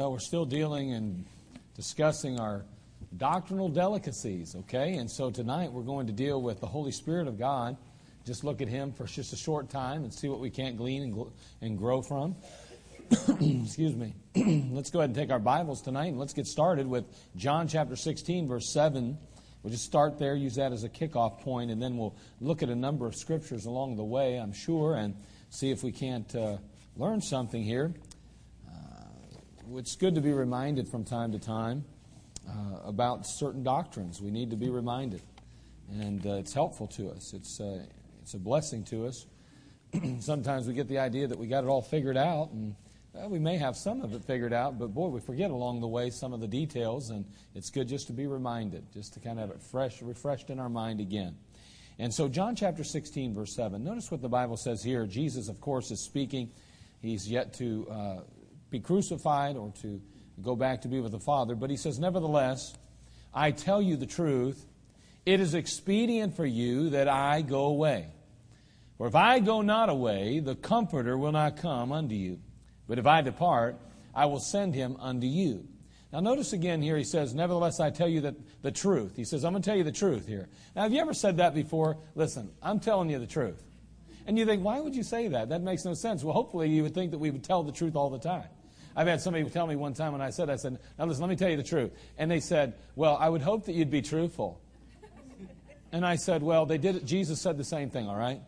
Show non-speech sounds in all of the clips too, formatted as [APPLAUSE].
Well, we're still dealing and discussing our doctrinal delicacies, okay? And so tonight we're going to deal with the Holy Spirit of God. Just look at Him for just a short time and see what we can't glean and, gl- and grow from. [COUGHS] Excuse me. [COUGHS] let's go ahead and take our Bibles tonight and let's get started with John chapter 16, verse 7. We'll just start there, use that as a kickoff point, and then we'll look at a number of scriptures along the way, I'm sure, and see if we can't uh, learn something here it's good to be reminded from time to time uh, about certain doctrines. We need to be reminded, and uh, it's helpful to us. It's uh, it's a blessing to us. [CLEARS THROAT] Sometimes we get the idea that we got it all figured out, and well, we may have some of it figured out, but boy, we forget along the way some of the details, and it's good just to be reminded, just to kind of have it fresh, refreshed in our mind again. And so, John chapter 16, verse 7. Notice what the Bible says here. Jesus, of course, is speaking. He's yet to uh, be crucified or to go back to be with the Father. But he says, Nevertheless, I tell you the truth. It is expedient for you that I go away. For if I go not away, the Comforter will not come unto you. But if I depart, I will send him unto you. Now, notice again here, he says, Nevertheless, I tell you that the truth. He says, I'm going to tell you the truth here. Now, have you ever said that before? Listen, I'm telling you the truth. And you think, why would you say that? That makes no sense. Well, hopefully, you would think that we would tell the truth all the time. I've had somebody tell me one time when I said, I said, now listen, let me tell you the truth. And they said, well, I would hope that you'd be truthful. And I said, well, they did it. Jesus said the same thing, all right?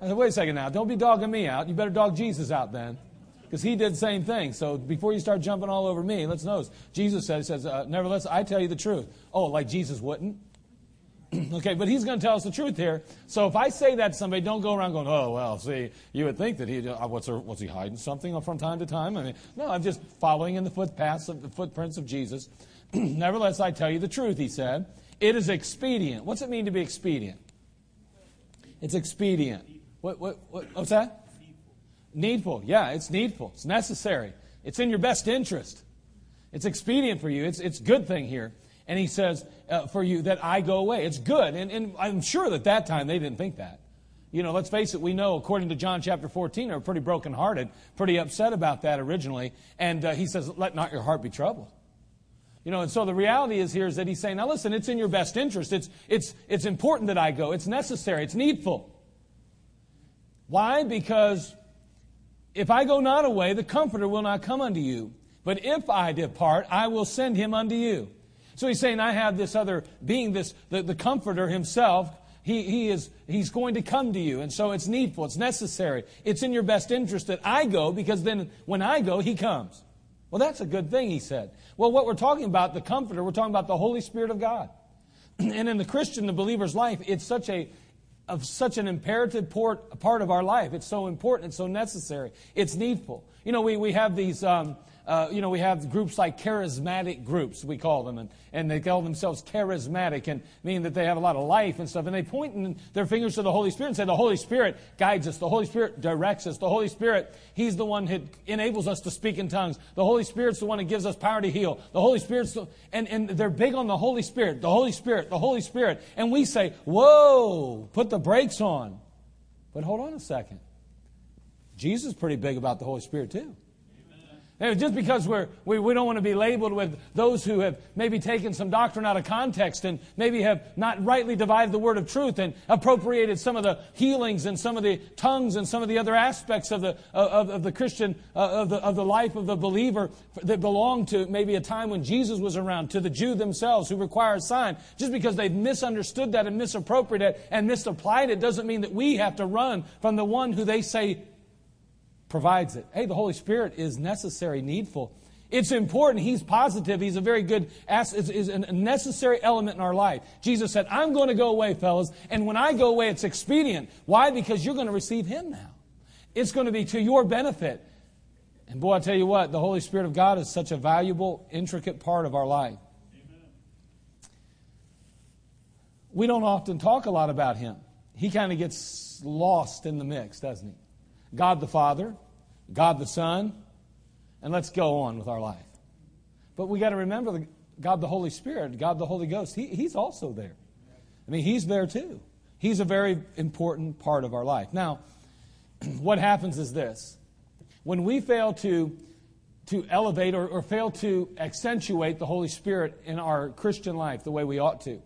I said, wait a second now. Don't be dogging me out. You better dog Jesus out then. Because he did the same thing. So before you start jumping all over me, let's notice. Jesus said, he says, uh, nevertheless, I tell you the truth. Oh, like Jesus wouldn't? [CLEARS THROAT] okay, but he's going to tell us the truth here. So if I say that to somebody, don't go around going, "Oh, well, see, you would think that he uh, what's he hiding something from time to time?" I mean, no, I'm just following in the footpaths of the footprints of Jesus. [CLEARS THROAT] Nevertheless, I tell you the truth. He said, "It is expedient." What's it mean to be expedient? It's expedient. What? What? what what's that? Needful. Yeah, it's needful. It's necessary. It's in your best interest. It's expedient for you. It's it's good thing here. And he says, uh, for you, that I go away. It's good. And, and I'm sure that that time they didn't think that. You know, let's face it, we know, according to John chapter 14, they pretty brokenhearted, pretty upset about that originally. And uh, he says, let not your heart be troubled. You know, and so the reality is here is that he's saying, now listen, it's in your best interest. It's, it's, it's important that I go. It's necessary. It's needful. Why? Because if I go not away, the Comforter will not come unto you. But if I depart, I will send him unto you. So he's saying, I have this other being, this the, the comforter himself. He, he is he's going to come to you. And so it's needful, it's necessary. It's in your best interest that I go, because then when I go, he comes. Well, that's a good thing, he said. Well, what we're talking about, the comforter, we're talking about the Holy Spirit of God. [CLEARS THROAT] and in the Christian, the believer's life, it's such a of such an imperative port, part of our life. It's so important. It's so necessary. It's needful. You know, we, we have these um, uh, you know, we have groups like charismatic groups, we call them, and, and they call themselves charismatic, and mean that they have a lot of life and stuff. And they point their fingers to the Holy Spirit and say, The Holy Spirit guides us, the Holy Spirit directs us, the Holy Spirit, He's the one who enables us to speak in tongues. The Holy Spirit's the one that gives us power to heal. The Holy Spirit's the, and, and they're big on the Holy Spirit, the Holy Spirit, the Holy Spirit. And we say, Whoa, put the brakes on. But hold on a second. Jesus is pretty big about the Holy Spirit, too. Just because we're, we, we don't want to be labeled with those who have maybe taken some doctrine out of context and maybe have not rightly divided the word of truth and appropriated some of the healings and some of the tongues and some of the other aspects of the, of, of the Christian, uh, of, the, of the life of the believer that belong to maybe a time when Jesus was around, to the Jew themselves who require a sign. Just because they've misunderstood that and misappropriated it and misapplied it doesn't mean that we have to run from the one who they say provides it. Hey, the Holy Spirit is necessary, needful. It's important. He's positive. He's a very good, is a necessary element in our life. Jesus said, I'm going to go away, fellas. And when I go away, it's expedient. Why? Because you're going to receive Him now. It's going to be to your benefit. And boy, I tell you what, the Holy Spirit of God is such a valuable, intricate part of our life. Amen. We don't often talk a lot about Him. He kind of gets lost in the mix, doesn't he? God the Father, God the Son, and let's go on with our life. But we got to remember the, God the Holy Spirit, God the Holy Ghost, he, He's also there. I mean, He's there too. He's a very important part of our life. Now, [CLEARS THROAT] what happens is this when we fail to, to elevate or, or fail to accentuate the Holy Spirit in our Christian life the way we ought to,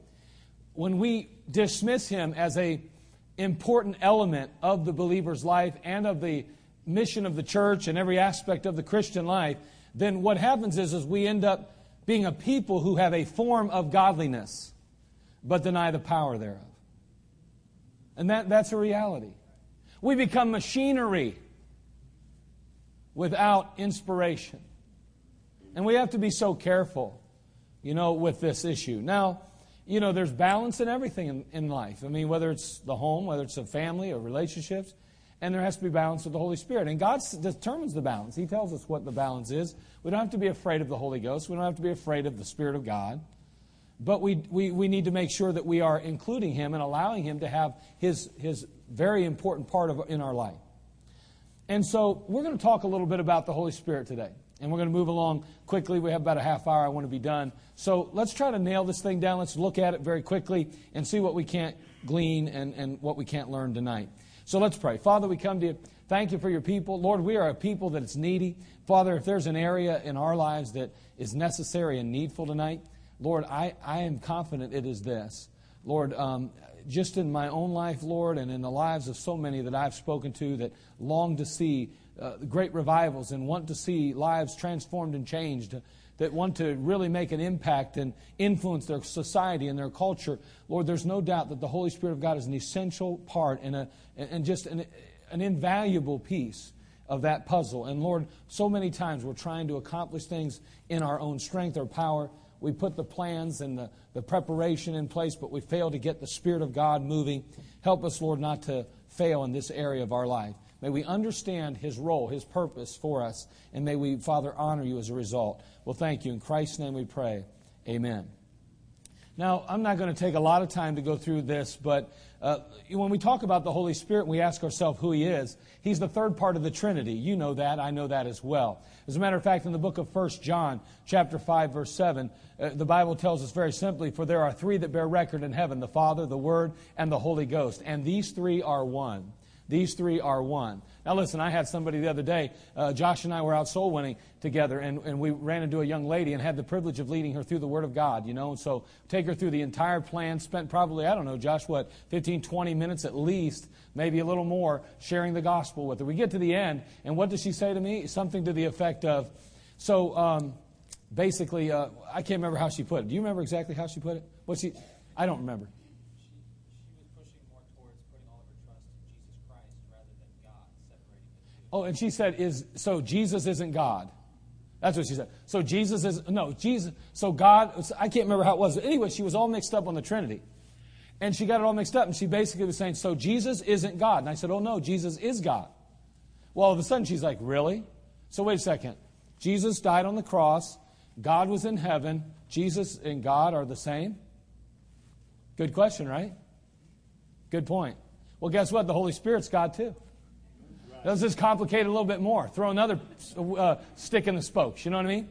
when we dismiss Him as a important element of the believer's life and of the mission of the church and every aspect of the Christian life, then what happens is, is we end up being a people who have a form of godliness, but deny the power thereof. And that, that's a reality. We become machinery without inspiration. And we have to be so careful, you know, with this issue. Now, you know, there's balance in everything in, in life. I mean, whether it's the home, whether it's a family or relationships, and there has to be balance with the Holy Spirit. And God determines the balance. He tells us what the balance is. We don't have to be afraid of the Holy Ghost. We don't have to be afraid of the Spirit of God. But we, we, we need to make sure that we are including Him and allowing Him to have His, his very important part of, in our life. And so we're going to talk a little bit about the Holy Spirit today. And we're going to move along quickly. We have about a half hour. I want to be done. So let's try to nail this thing down. Let's look at it very quickly and see what we can't glean and, and what we can't learn tonight. So let's pray. Father, we come to you. Thank you for your people. Lord, we are a people that is needy. Father, if there's an area in our lives that is necessary and needful tonight, Lord, I, I am confident it is this. Lord, um, just in my own life, Lord, and in the lives of so many that I've spoken to that long to see uh, great revivals and want to see lives transformed and changed, that want to really make an impact and influence their society and their culture, Lord, there's no doubt that the Holy Spirit of God is an essential part and, a, and just an, an invaluable piece of that puzzle. And Lord, so many times we're trying to accomplish things in our own strength or power. We put the plans and the, the preparation in place, but we fail to get the Spirit of God moving. Help us, Lord, not to fail in this area of our life. May we understand His role, His purpose for us, and may we, Father, honor you as a result. Well, thank you. In Christ's name we pray. Amen. Now, I'm not going to take a lot of time to go through this, but uh, when we talk about the Holy Spirit, we ask ourselves who He is. He's the third part of the Trinity. You know that. I know that as well. As a matter of fact, in the book of 1 John, chapter 5, verse 7, uh, the Bible tells us very simply, For there are three that bear record in heaven the Father, the Word, and the Holy Ghost. And these three are one. These three are one. Now, listen, I had somebody the other day, uh, Josh and I were out soul winning together, and, and we ran into a young lady and had the privilege of leading her through the Word of God, you know. And so, take her through the entire plan, spent probably, I don't know, Josh, what, 15, 20 minutes at least, maybe a little more, sharing the gospel with her. We get to the end, and what does she say to me? Something to the effect of, so, um, basically, uh, I can't remember how she put it. Do you remember exactly how she put it? What she, I don't remember. Oh, and she said, "Is so Jesus isn't God." That's what she said. So Jesus is no Jesus. So God. I can't remember how it was. Anyway, she was all mixed up on the Trinity, and she got it all mixed up. And she basically was saying, "So Jesus isn't God." And I said, "Oh no, Jesus is God." Well, all of a sudden she's like, "Really?" So wait a second. Jesus died on the cross. God was in heaven. Jesus and God are the same. Good question, right? Good point. Well, guess what? The Holy Spirit's God too. Let's just complicate it a little bit more. Throw another uh, stick in the spokes. You know what I mean?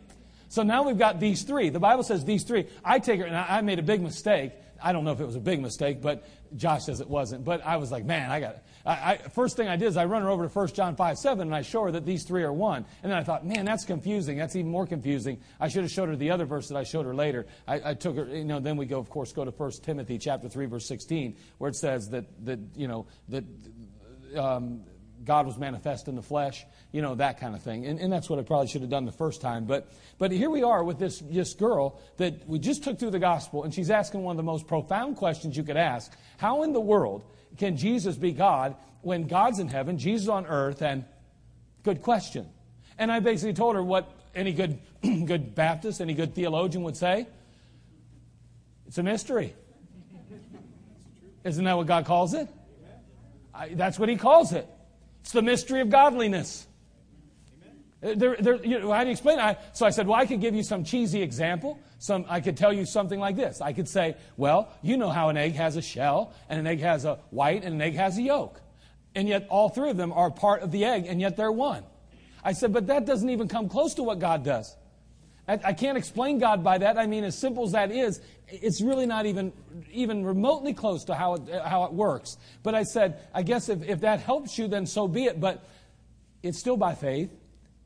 So now we've got these three. The Bible says these three. I take it, and I made a big mistake. I don't know if it was a big mistake, but Josh says it wasn't. But I was like, man, I got. I, I, first thing I did is I run her over to 1 John 5 7, and I show her that these three are one. And then I thought, man, that's confusing. That's even more confusing. I should have showed her the other verse that I showed her later. I, I took her, you know, then we go, of course, go to 1 Timothy chapter 3, verse 16, where it says that, that you know, that. Um, God was manifest in the flesh, you know, that kind of thing. And, and that's what I probably should have done the first time. But, but here we are with this, this girl that we just took through the gospel, and she's asking one of the most profound questions you could ask. How in the world can Jesus be God when God's in heaven, Jesus on earth, and good question. And I basically told her what any good, [CLEARS THROAT] good Baptist, any good theologian would say. It's a mystery. Isn't that what God calls it? I, that's what He calls it. It's the mystery of godliness. Uh, you know, how do you explain it? So I said, well, I could give you some cheesy example. Some, I could tell you something like this. I could say, well, you know how an egg has a shell, and an egg has a white, and an egg has a yolk. And yet all three of them are part of the egg, and yet they're one. I said, but that doesn't even come close to what God does. I, I can't explain God by that. I mean, as simple as that is, it's really not even, even remotely close to how it, how it works. But I said, I guess if, if that helps you, then so be it. But it's still by faith,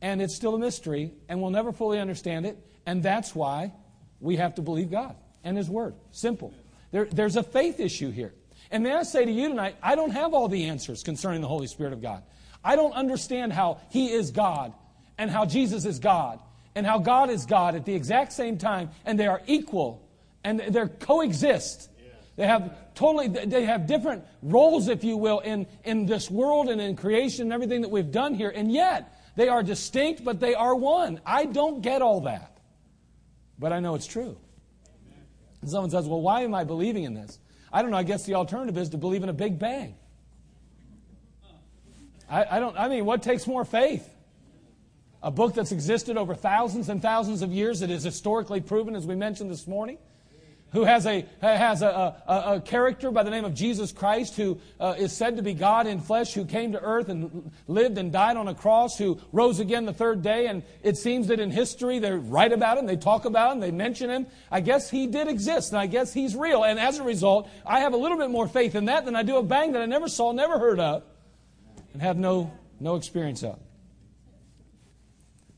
and it's still a mystery, and we'll never fully understand it. And that's why we have to believe God and His Word. Simple. There, there's a faith issue here. And may I say to you tonight, I don't have all the answers concerning the Holy Spirit of God. I don't understand how He is God and how Jesus is God and how God is God at the exact same time, and they are equal and they coexist. They have totally, they have different roles, if you will, in, in this world and in creation and everything that we've done here, and yet they are distinct, but they are one. I don't get all that, but I know it's true. And someone says, Well, why am I believing in this? I don't know. I guess the alternative is to believe in a big bang. I, I don't, I mean, what takes more faith? A book that's existed over thousands and thousands of years that is historically proven, as we mentioned this morning? Who has a, has a, a, a character by the name of Jesus Christ, who uh, is said to be God in flesh, who came to earth and lived and died on a cross, who rose again the third day. And it seems that in history they write about him, they talk about him, they mention him. I guess he did exist, and I guess he's real. And as a result, I have a little bit more faith in that than I do a bang that I never saw, never heard of, and have no, no experience of.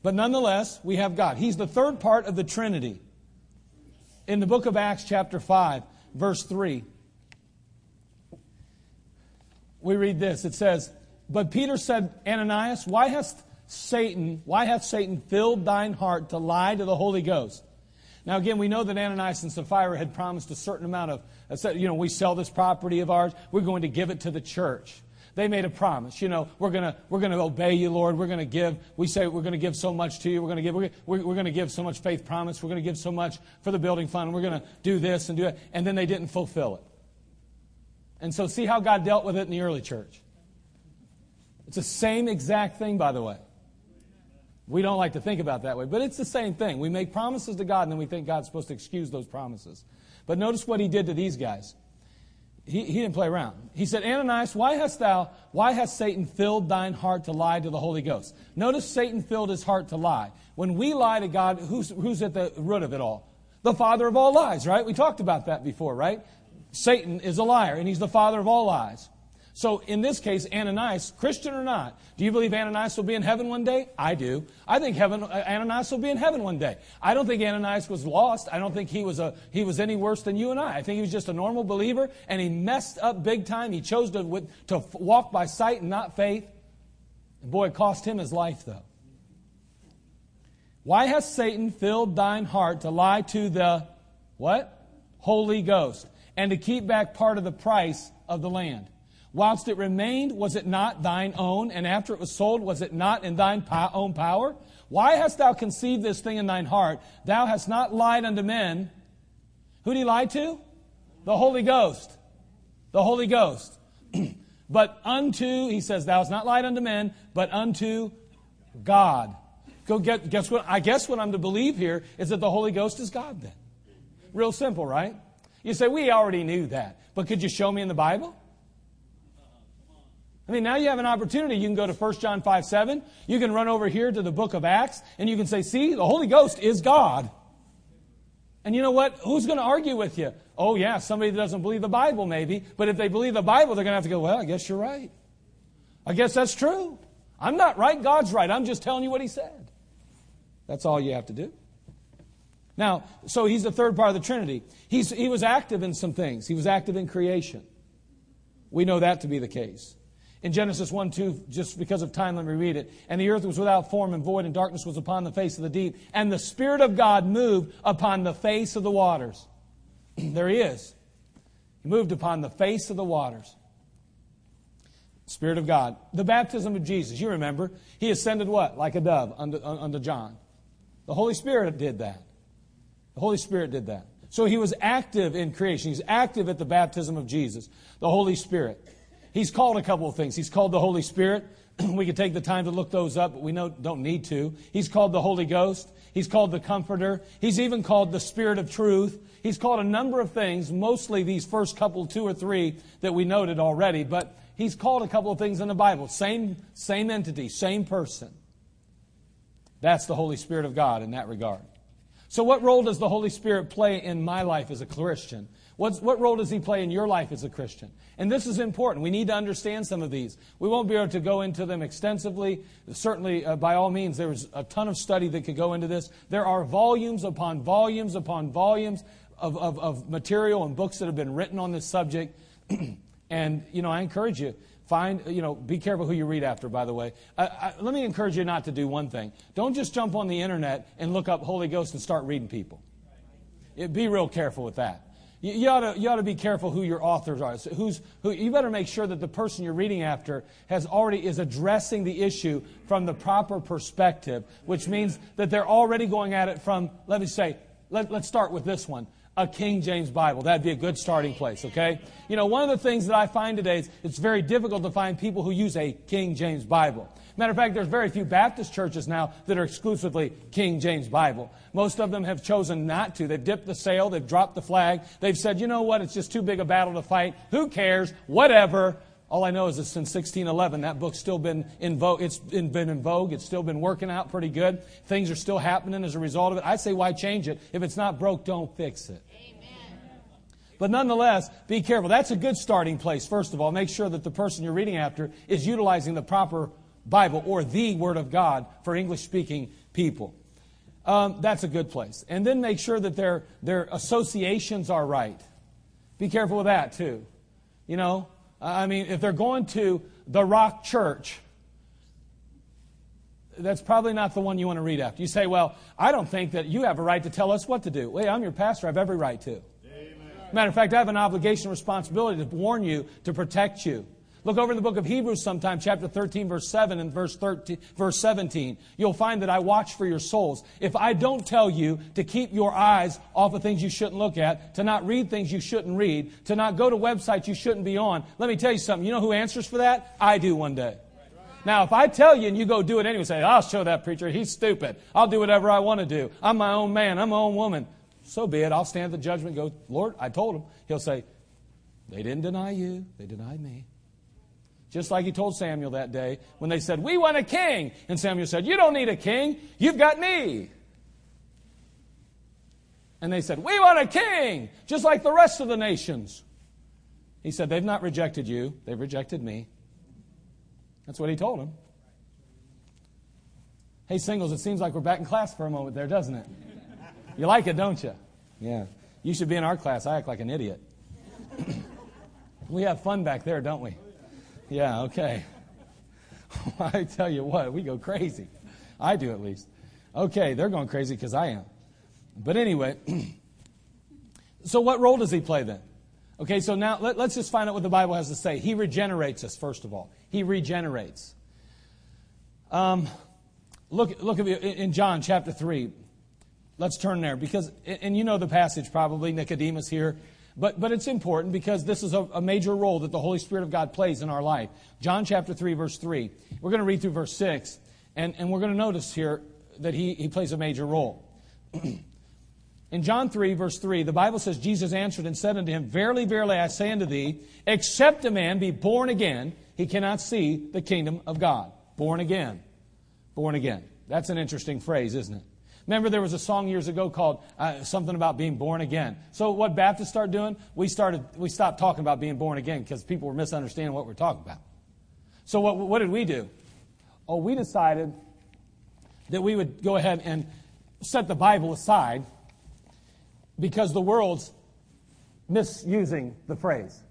But nonetheless, we have God. He's the third part of the Trinity. In the book of Acts, chapter 5, verse 3, we read this. It says, But Peter said, Ananias, why hast Satan, why hath Satan filled thine heart to lie to the Holy Ghost? Now, again, we know that Ananias and Sapphira had promised a certain amount of, you know, we sell this property of ours, we're going to give it to the church. They made a promise. You know, we're going to we're to obey you, Lord. We're going to give. We say we're going to give so much to you. We're going to give. We're, we're, going to give so much faith promise. We're going to give so much for the building fund. We're going to do this and do it. And then they didn't fulfill it. And so, see how God dealt with it in the early church. It's the same exact thing, by the way. We don't like to think about that way, but it's the same thing. We make promises to God, and then we think God's supposed to excuse those promises. But notice what he did to these guys. He, he didn't play around. He said, Ananias, why hast thou, why has Satan filled thine heart to lie to the Holy Ghost? Notice Satan filled his heart to lie. When we lie to God, who's, who's at the root of it all? The father of all lies, right? We talked about that before, right? Satan is a liar, and he's the father of all lies. So in this case, Ananias, Christian or not, do you believe Ananias will be in heaven one day? I do. I think heaven, uh, Ananias will be in heaven one day. I don't think Ananias was lost. I don't think he was a he was any worse than you and I. I think he was just a normal believer, and he messed up big time. He chose to to walk by sight and not faith. And boy, it cost him his life though. Why has Satan filled thine heart to lie to the what? Holy Ghost and to keep back part of the price of the land? Whilst it remained, was it not thine own? And after it was sold, was it not in thine own power? Why hast thou conceived this thing in thine heart? Thou hast not lied unto men. Who did he lie to? The Holy Ghost. The Holy Ghost. [CLEARS THROAT] but unto, he says, thou hast not lied unto men, but unto God. Go get, guess what? I guess what I'm to believe here is that the Holy Ghost is God then. Real simple, right? You say, we already knew that. But could you show me in the Bible? I mean, now you have an opportunity. You can go to 1 John 5 7. You can run over here to the book of Acts, and you can say, see, the Holy Ghost is God. And you know what? Who's going to argue with you? Oh, yeah, somebody that doesn't believe the Bible, maybe. But if they believe the Bible, they're going to have to go, well, I guess you're right. I guess that's true. I'm not right. God's right. I'm just telling you what He said. That's all you have to do. Now, so he's the third part of the Trinity. He's, he was active in some things. He was active in creation. We know that to be the case. In Genesis 1 2, just because of time, let me read it. And the earth was without form and void, and darkness was upon the face of the deep. And the Spirit of God moved upon the face of the waters. [CLEARS THROAT] there he is. He moved upon the face of the waters. Spirit of God. The baptism of Jesus, you remember. He ascended what? Like a dove unto, John. The Holy Spirit did that. The Holy Spirit did that. So he was active in creation. He's active at the baptism of Jesus, the Holy Spirit. He's called a couple of things. He's called the Holy Spirit [CLEARS THROAT] we could take the time to look those up, but we know, don't need to. He's called the Holy Ghost. He's called the Comforter. He's even called the Spirit of Truth. He's called a number of things, mostly these first couple, two or three that we noted already, but he's called a couple of things in the Bible. Same, same entity, same person. That's the Holy Spirit of God in that regard. So, what role does the Holy Spirit play in my life as a Christian? What's, what role does He play in your life as a Christian? And this is important. We need to understand some of these. We won't be able to go into them extensively. Certainly, uh, by all means, there's a ton of study that could go into this. There are volumes upon volumes upon volumes of, of, of material and books that have been written on this subject. [CLEARS THROAT] and, you know, I encourage you, find, you know, be careful who you read after, by the way. I, I, let me encourage you not to do one thing. Don't just jump on the internet and look up Holy Ghost and start reading people. It, be real careful with that. You, you, ought to, you ought to be careful who your authors are. So who's, who, you better make sure that the person you're reading after has already is addressing the issue from the proper perspective, which means that they're already going at it from, let me say, let, let's start with this one a King James Bible. That'd be a good starting place, okay? You know, one of the things that I find today is it's very difficult to find people who use a King James Bible. Matter of fact, there's very few Baptist churches now that are exclusively King James Bible. Most of them have chosen not to. They've dipped the sail, they've dropped the flag. They've said, you know what, it's just too big a battle to fight. Who cares? Whatever. All I know is that since 1611, that book's still been in vogue. It's been in vogue. It's still been working out pretty good. Things are still happening as a result of it. I say, why change it? If it's not broke, don't fix it. Amen. But nonetheless, be careful. That's a good starting place, first of all. Make sure that the person you're reading after is utilizing the proper Bible or the Word of God for English speaking people. Um, that's a good place. And then make sure that their, their associations are right. Be careful with that, too. You know, I mean, if they're going to the Rock Church, that's probably not the one you want to read after. You say, well, I don't think that you have a right to tell us what to do. Wait, I'm your pastor. I have every right to. Amen. Matter of fact, I have an obligation and responsibility to warn you, to protect you. Look over in the book of Hebrews sometime, chapter 13, verse 7 and verse, 13, verse 17. You'll find that I watch for your souls. If I don't tell you to keep your eyes off of things you shouldn't look at, to not read things you shouldn't read, to not go to websites you shouldn't be on, let me tell you something. You know who answers for that? I do one day. Now, if I tell you and you go do it anyway, say, I'll show that preacher, he's stupid. I'll do whatever I want to do. I'm my own man, I'm my own woman. So be it. I'll stand at the judgment go, Lord, I told him. He'll say, They didn't deny you, they denied me. Just like he told Samuel that day when they said, We want a king. And Samuel said, You don't need a king. You've got me. And they said, We want a king, just like the rest of the nations. He said, They've not rejected you, they've rejected me. That's what he told them. Hey, singles, it seems like we're back in class for a moment there, doesn't it? You like it, don't you? Yeah. You should be in our class. I act like an idiot. [CLEARS THROAT] we have fun back there, don't we? Yeah, okay. [LAUGHS] I tell you what, we go crazy. I do at least. Okay, they're going crazy because I am. But anyway, [CLEARS THROAT] so what role does he play then? Okay, so now let, us just find out what the Bible has to say. He regenerates us, first of all. He regenerates. Um, look, look at in John chapter 3. Let's turn there because, and you know the passage probably, Nicodemus here but, but it's important because this is a, a, major role that the Holy Spirit of God plays in our life. John chapter 3, verse 3. We're going to read through verse 6, and, and we're going to notice here that he, he plays a major role. [CLEARS THROAT] in John 3, verse 3, the Bible says, Jesus answered and said unto him, Verily, verily, I say unto thee, except a man be born again, he cannot see the kingdom of God. Born again. Born again. That's an interesting phrase, isn't it? Remember, there was a song years ago called uh, something about being born again. So, what Baptists started doing, we started, we stopped talking about being born again because people were misunderstanding what we're talking about. So, what, what did we do? Oh, we decided that we would go ahead and set the Bible aside because the world's misusing the phrase.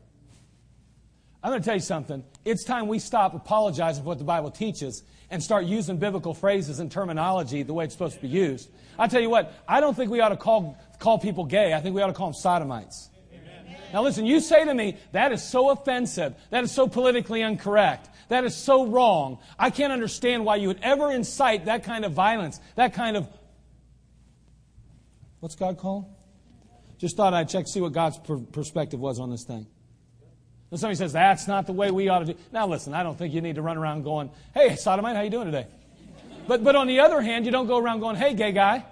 I'm going to tell you something. It's time we stop apologizing for what the Bible teaches and start using biblical phrases and terminology the way it's supposed to be used. I tell you what, I don't think we ought to call, call people gay. I think we ought to call them sodomites. Amen. Now listen, you say to me, that is so offensive. That is so politically incorrect. That is so wrong. I can't understand why you would ever incite that kind of violence, that kind of. What's God call? Just thought I'd check, see what God's per- perspective was on this thing. And somebody says, that's not the way we ought to do. Now listen, I don't think you need to run around going, hey, sodomite, how you doing today? But, but on the other hand, you don't go around going, hey, gay guy.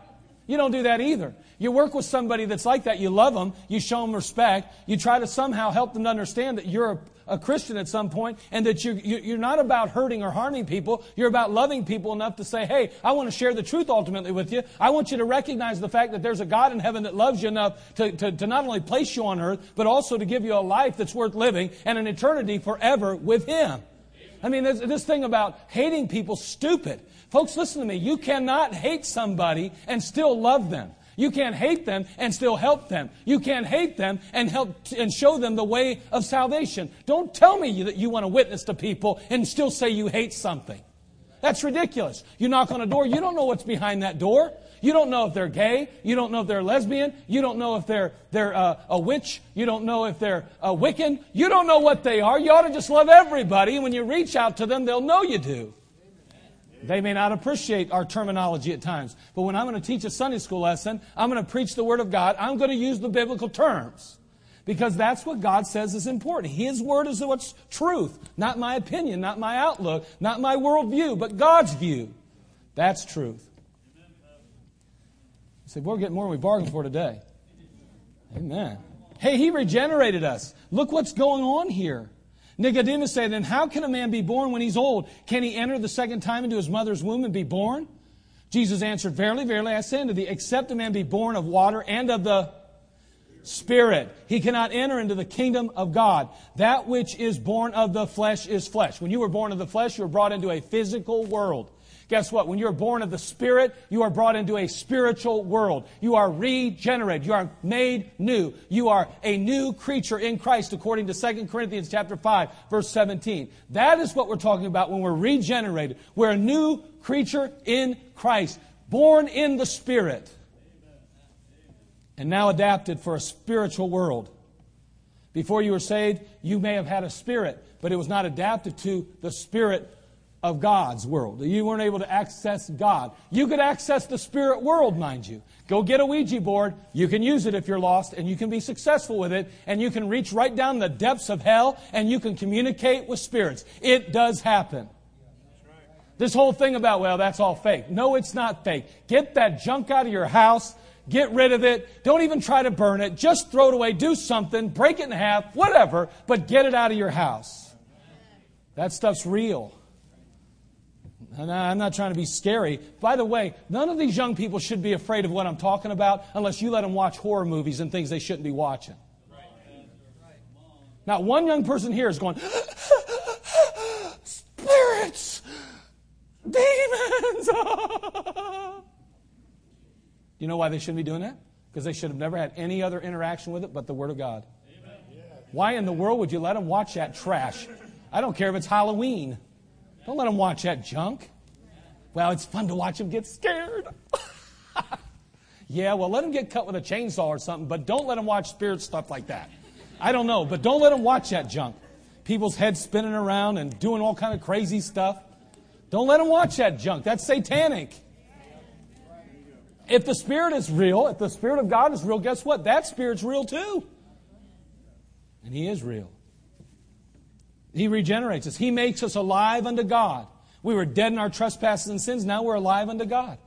You don't do that either. You work with somebody that's like that. You love them. You show them respect. You try to somehow help them to understand that you're a, a Christian at some point and that you, you, you're not about hurting or harming people. You're about loving people enough to say, hey, I want to share the truth ultimately with you. I want you to recognize the fact that there's a God in heaven that loves you enough to, to, to not only place you on earth, but also to give you a life that's worth living and an eternity forever with Him. I mean, this, this thing about hating people, stupid. Folks, listen to me. You cannot hate somebody and still love them. You can't hate them and still help them. You can't hate them and help and show them the way of salvation. Don't tell me that you want to witness to people and still say you hate something. That's ridiculous. You knock on a door, you don't know what's behind that door. You don't know if they're gay. You don't know if they're lesbian. You don't know if they're, they're uh, a witch. You don't know if they're a Wiccan. You don't know what they are. You ought to just love everybody. When you reach out to them, they'll know you do. They may not appreciate our terminology at times, but when I'm going to teach a Sunday school lesson, I'm going to preach the Word of God. I'm going to use the biblical terms because that's what God says is important. His Word is what's truth, not my opinion, not my outlook, not my worldview, but God's view. That's truth. You say, we're getting more than we bargained for today. Amen. Hey, He regenerated us. Look what's going on here. Nicodemus said, Then how can a man be born when he's old? Can he enter the second time into his mother's womb and be born? Jesus answered, Verily, verily, I say unto thee, except a man be born of water and of the Spirit, he cannot enter into the kingdom of God. That which is born of the flesh is flesh. When you were born of the flesh, you were brought into a physical world. Guess what? When you're born of the Spirit, you are brought into a spiritual world. You are regenerated. You are made new. You are a new creature in Christ according to 2 Corinthians chapter 5 verse 17. That is what we're talking about when we're regenerated. We're a new creature in Christ, born in the Spirit. And now adapted for a spiritual world. Before you were saved, you may have had a spirit, but it was not adapted to the spirit of God's world. You weren't able to access God. You could access the spirit world, mind you. Go get a Ouija board. You can use it if you're lost, and you can be successful with it, and you can reach right down the depths of hell, and you can communicate with spirits. It does happen. This whole thing about, well, that's all fake. No, it's not fake. Get that junk out of your house. Get rid of it. Don't even try to burn it. Just throw it away. Do something. Break it in half. Whatever. But get it out of your house. That stuff's real. I'm not trying to be scary. By the way, none of these young people should be afraid of what I'm talking about unless you let them watch horror movies and things they shouldn't be watching. Not one young person here is going, spirits, demons. [LAUGHS] you know why they shouldn't be doing that? Because they should have never had any other interaction with it but the Word of God. Why in the world would you let them watch that trash? I don't care if it's Halloween. Don't let them watch that junk. Well, it's fun to watch them get scared. [LAUGHS] yeah, well, let them get cut with a chainsaw or something, but don't let them watch spirit stuff like that. I don't know, but don't let them watch that junk. People's heads spinning around and doing all kind of crazy stuff. Don't let them watch that junk. That's satanic. If the Spirit is real, if the Spirit of God is real, guess what? That Spirit's real too. And He is real. He regenerates us. He makes us alive unto God. We were dead in our trespasses and sins. Now we're alive unto God.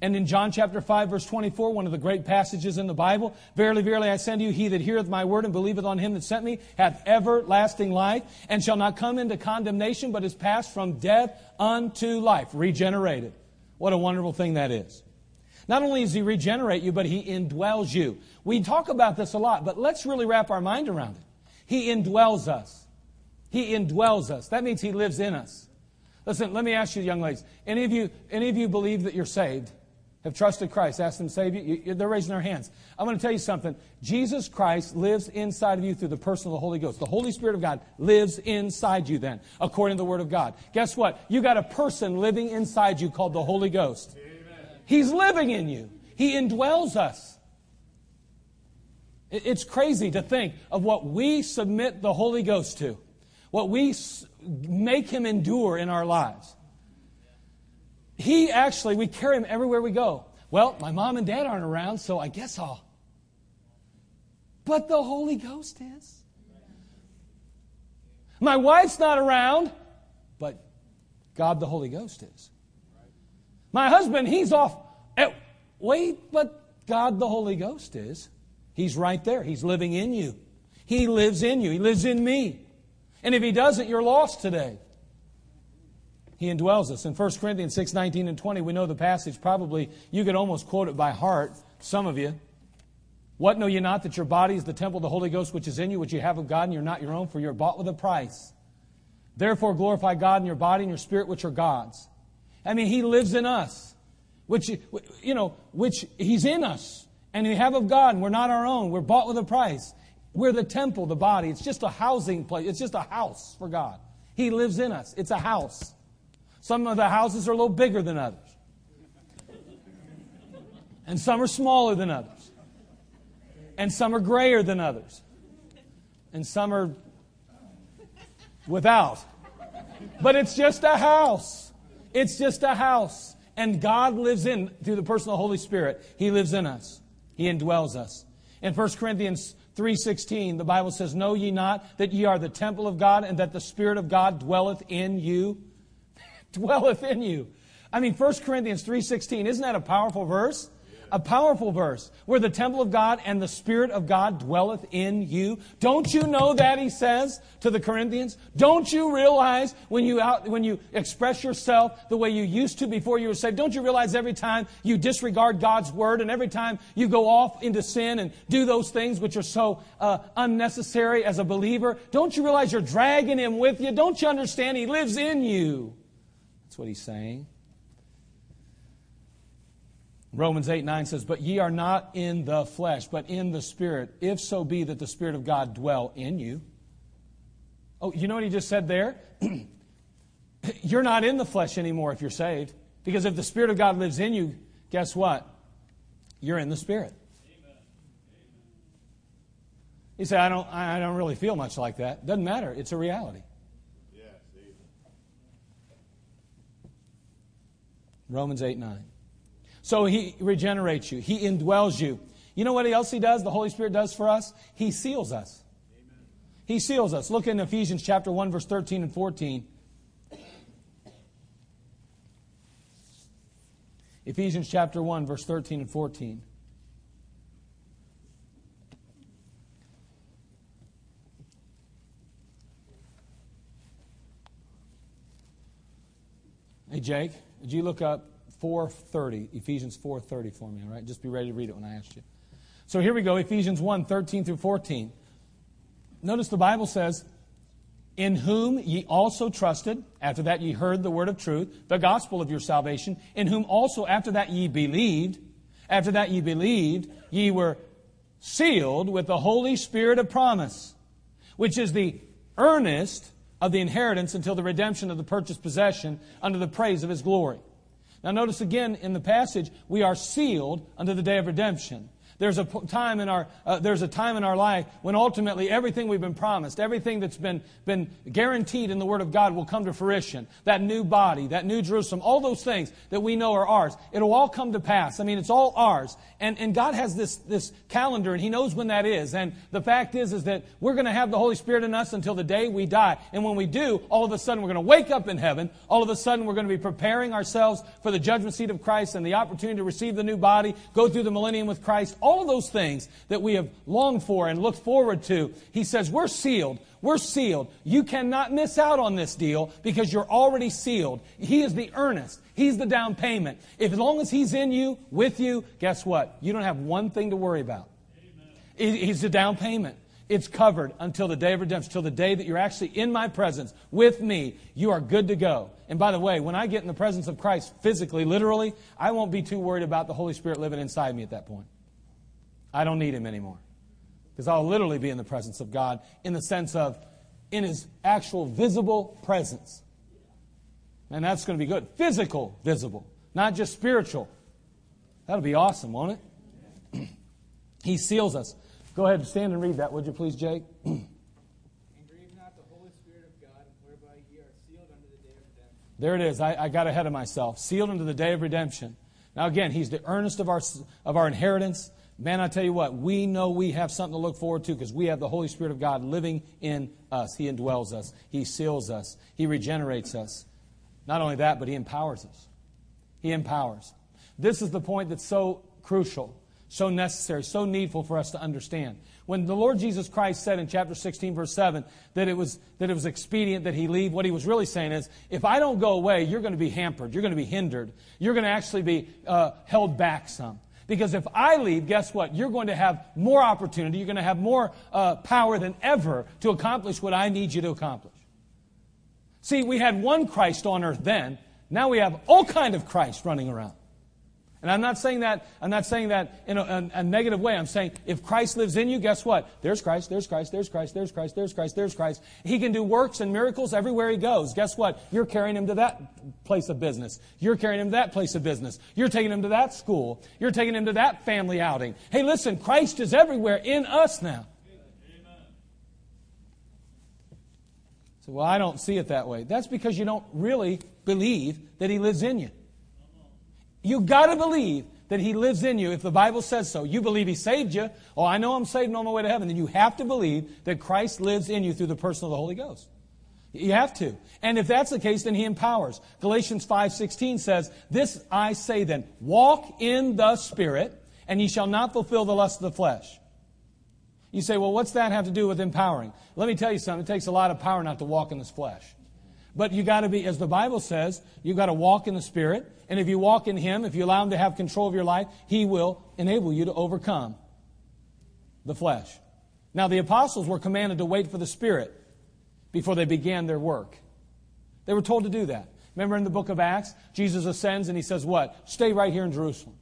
And in John chapter 5 verse 24, one of the great passages in the Bible, Verily, verily, I send you, he that heareth my word and believeth on him that sent me hath everlasting life, and shall not come into condemnation, but is passed from death unto life. Regenerated. What a wonderful thing that is. Not only does he regenerate you, but he indwells you. We talk about this a lot, but let's really wrap our mind around it. He indwells us. He indwells us. That means He lives in us. Listen, let me ask you, young ladies. Any of you, any of you believe that you're saved? Have trusted Christ? Asked them to save you? you? They're raising their hands. I'm going to tell you something. Jesus Christ lives inside of you through the person of the Holy Ghost. The Holy Spirit of God lives inside you then, according to the Word of God. Guess what? You got a person living inside you called the Holy Ghost. Amen. He's living in you. He indwells us. It's crazy to think of what we submit the Holy Ghost to what we make him endure in our lives. He actually, we carry him everywhere we go. Well, my mom and dad aren't around, so I guess I'll. But the Holy Ghost is. My wife's not around, but God the Holy Ghost is. My husband, he's off. Eh, wait, but God the Holy Ghost is. He's right there. He's living in you. He lives in you. He lives in me. And if he doesn't, you're lost today. He indwells us. In 1 Corinthians 6, 19 and 20, we know the passage. Probably you could almost quote it by heart, some of you. What know you not that your body is the temple of the Holy Ghost which is in you, which you have of God, and you're not your own, for you're bought with a price. Therefore glorify God in your body and your spirit, which are God's. I mean, He lives in us, which, you know, which He's in us, and we have of God, and we're not our own. We're bought with a price. We're the temple, the body. It's just a housing place. It's just a house for God. He lives in us. It's a house. Some of the houses are a little bigger than others. And some are smaller than others. And some are grayer than others. And some are without. But it's just a house. It's just a house. And God lives in, through the person of the Holy Spirit, He lives in us. He indwells us. In 1 Corinthians 3.16, the Bible says, Know ye not that ye are the temple of God and that the Spirit of God dwelleth in you? [LAUGHS] dwelleth in you. I mean, 1 Corinthians 3.16, isn't that a powerful verse? A powerful verse where the temple of God and the Spirit of God dwelleth in you. Don't you know that, he says to the Corinthians? Don't you realize when you, out, when you express yourself the way you used to before you were saved, don't you realize every time you disregard God's word and every time you go off into sin and do those things which are so uh, unnecessary as a believer, don't you realize you're dragging him with you? Don't you understand he lives in you? That's what he's saying. Romans 8 9 says, But ye are not in the flesh, but in the Spirit, if so be that the Spirit of God dwell in you. Oh, you know what he just said there? [CLEARS THROAT] you're not in the flesh anymore if you're saved. Because if the Spirit of God lives in you, guess what? You're in the Spirit. You say, I don't, I don't really feel much like that. Doesn't matter. It's a reality. Romans 8 9. So he regenerates you, he indwells you. You know what else he does? The Holy Spirit does for us? He seals us. Amen. He seals us. Look in Ephesians chapter 1, verse 13 and 14. Ephesians chapter 1, verse 13 and 14. Hey, Jake, did you look up 4.30, Ephesians 4.30 for me, all right? Just be ready to read it when I ask you. So here we go, Ephesians 1, 13 through 14. Notice the Bible says, In whom ye also trusted, after that ye heard the word of truth, the gospel of your salvation, in whom also after that ye believed, after that ye believed, ye were sealed with the Holy Spirit of promise, which is the earnest of the inheritance until the redemption of the purchased possession under the praise of his glory. Now, notice again in the passage, we are sealed unto the day of redemption. There's a time in our, uh, there's a time in our life when ultimately everything we've been promised, everything that's been, been guaranteed in the Word of God will come to fruition. That new body, that new Jerusalem, all those things that we know are ours. It'll all come to pass. I mean, it's all ours. And, and God has this, this calendar and He knows when that is. And the fact is, is that we're going to have the Holy Spirit in us until the day we die. And when we do, all of a sudden we're going to wake up in heaven. All of a sudden we're going to be preparing ourselves for the judgment seat of Christ and the opportunity to receive the new body, go through the millennium with Christ all of those things that we have longed for and looked forward to, he says, we're sealed. We're sealed. You cannot miss out on this deal because you're already sealed. He is the earnest. He's the down payment. If as long as He's in you, with you, guess what? You don't have one thing to worry about. Amen. He's the down payment. It's covered until the day of redemption, until the day that you're actually in my presence with me. You are good to go. And by the way, when I get in the presence of Christ physically, literally, I won't be too worried about the Holy Spirit living inside me at that point. I don't need him anymore. Because I'll literally be in the presence of God in the sense of in his actual visible presence. And that's going to be good. Physical, visible, not just spiritual. That'll be awesome, won't it? [CLEARS THROAT] he seals us. Go ahead and stand and read that, would you please, Jake? [CLEARS THROAT] There it is. I, I, got ahead of myself. Sealed unto the day of redemption. Now, again, He's the earnest of our, of our inheritance Man, I tell you what, we know we have something to look forward to because we have the Holy Spirit of God living in us. He indwells us, He seals us, He regenerates us. Not only that, but He empowers us. He empowers. This is the point that's so crucial, so necessary, so needful for us to understand. When the Lord Jesus Christ said in chapter 16, verse 7, that it was, that it was expedient that he leave, what he was really saying is, if I don't go away, you're going to be hampered. You're going to be hindered. You're going to actually be uh, held back some. Because if I leave, guess what? You're going to have more opportunity. You're going to have more uh, power than ever to accomplish what I need you to accomplish. See, we had one Christ on earth then. Now we have all kind of Christ running around. And I'm not saying that, I'm not saying that in a, a, a, negative way. I'm saying if Christ lives in you, guess what? There's Christ, there's Christ, there's Christ, there's Christ, there's Christ, there's Christ. He can do works and miracles everywhere he goes. Guess what? You're carrying him to that place of business. You're carrying him to that place of business. You're taking him to that school. You're taking him to that family outing. Hey, listen, Christ is everywhere in us now. So, well, I don't see it that way. That's because you don't really believe that he lives in you. You got to believe that He lives in you if the Bible says so. You believe He saved you. Oh, I know I'm saved and on my way to heaven. Then you have to believe that Christ lives in you through the person of the Holy Ghost. You have to. And if that's the case, then He empowers. Galatians 5.16 says, This I say then, walk in the Spirit, and ye shall not fulfill the lust of the flesh. You say, well, what's that have to do with empowering? Let me tell you something. It takes a lot of power not to walk in this flesh. But you got to be, as the Bible says, you got to walk in the Spirit. And if you walk in Him, if you allow Him to have control of your life, He will enable you to overcome the flesh. Now, the apostles were commanded to wait for the Spirit before they began their work. They were told to do that. Remember in the book of Acts, Jesus ascends and he says, What? Stay right here in Jerusalem.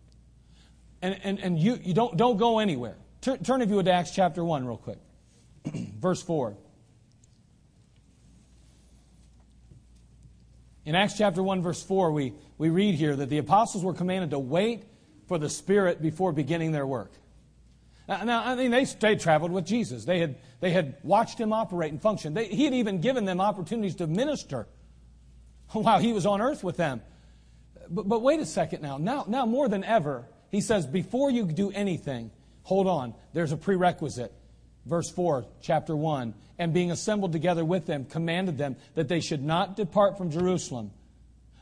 And, and, and you, you don't, don't go anywhere. Turn, turn if you would to Acts chapter 1 real quick. [CLEARS THROAT] Verse 4. In Acts chapter 1, verse 4, we, we read here that the apostles were commanded to wait for the Spirit before beginning their work. Now, I mean, they, they traveled with Jesus. They had, they had watched him operate and function. They, he had even given them opportunities to minister [LAUGHS] while he was on earth with them. But, but wait a second now. now. Now, more than ever, he says, before you do anything, hold on, there's a prerequisite verse 4, chapter 1, and being assembled together with them, commanded them that they should not depart from Jerusalem,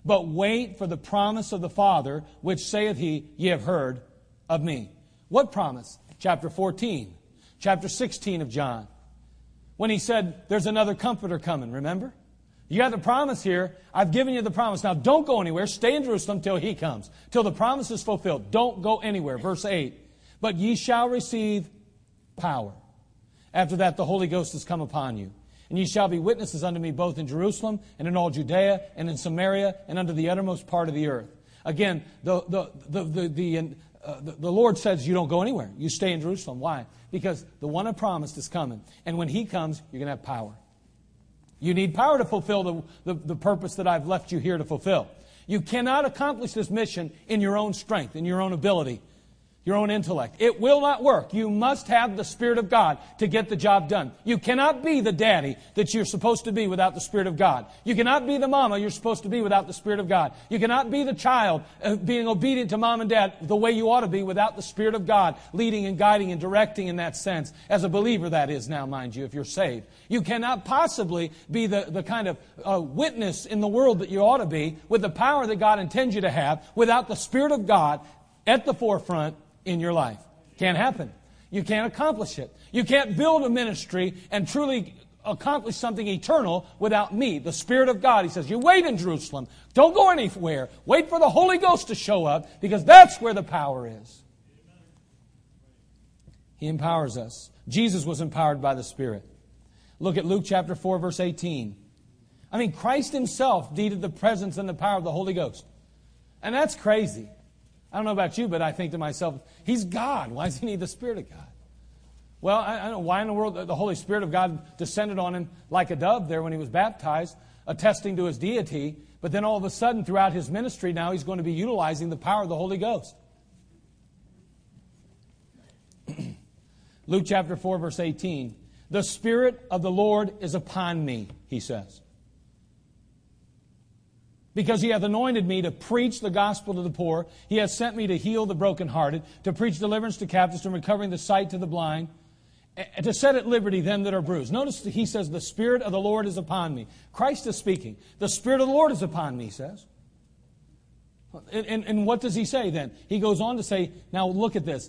but wait for the promise of the Father, which saith he, Ye have heard of me. What promise? Chapter 14, chapter 16 of John. When he said, There's another comforter coming, remember? You got the promise here. I've given you the promise. Now don't go anywhere. Stay in Jerusalem till he comes, till the promise is fulfilled. Don't go anywhere. Verse 8. But ye shall receive power after that, the Holy Ghost has come upon you. And ye shall be witnesses unto me both in Jerusalem and in all Judea and in Samaria and unto the uttermost part of the earth. Again, the, the, the, the, the, uh, Lord says you don't go anywhere. You stay in Jerusalem. Why? Because the one I promised is coming. And when he comes, you're going to have power. You need power to fulfill the, the, the purpose that I've left you here to fulfill. You cannot accomplish this mission in your own strength, in your own ability your own intellect. It will not work. You must have the Spirit of God to get the job done. You cannot be the daddy that you're supposed to be without the Spirit of God. You cannot be the mama you're supposed to be without the Spirit of God. You cannot be the child uh, being obedient to mom and dad the way you ought to be without the Spirit of God leading and guiding and directing in that sense. As a believer, that is now, mind you, if you're saved. You cannot possibly be the, the kind of uh, witness in the world that you ought to be with the power that God intends you to have without the Spirit of God at the forefront in your life. Can't happen. You can't accomplish it. You can't build a ministry and truly accomplish something eternal without me, the Spirit of God. He says, You wait in Jerusalem. Don't go anywhere. Wait for the Holy Ghost to show up because that's where the power is. He empowers us. Jesus was empowered by the Spirit. Look at Luke chapter 4, verse 18. I mean, Christ himself needed the presence and the power of the Holy Ghost. And that's crazy. I don't know about you, but I think to myself, He's God. Why does He need the Spirit of God? Well, I, I don't know why in the world the Holy Spirit of God descended on Him like a dove there when He was baptized, attesting to His deity. But then all of a sudden, throughout His ministry, now He's going to be utilizing the power of the Holy Ghost. [CLEARS THROAT] Luke chapter 4, verse 18. The Spirit of the Lord is upon me, he says. Because he hath anointed me to preach the gospel to the poor. He hath sent me to heal the brokenhearted, to preach deliverance to captives, to recovering the sight to the blind, and to set at liberty them that are bruised. Notice he says, The Spirit of the Lord is upon me. Christ is speaking. The Spirit of the Lord is upon me, he says. And, and, and what does he say then? He goes on to say, Now look at this.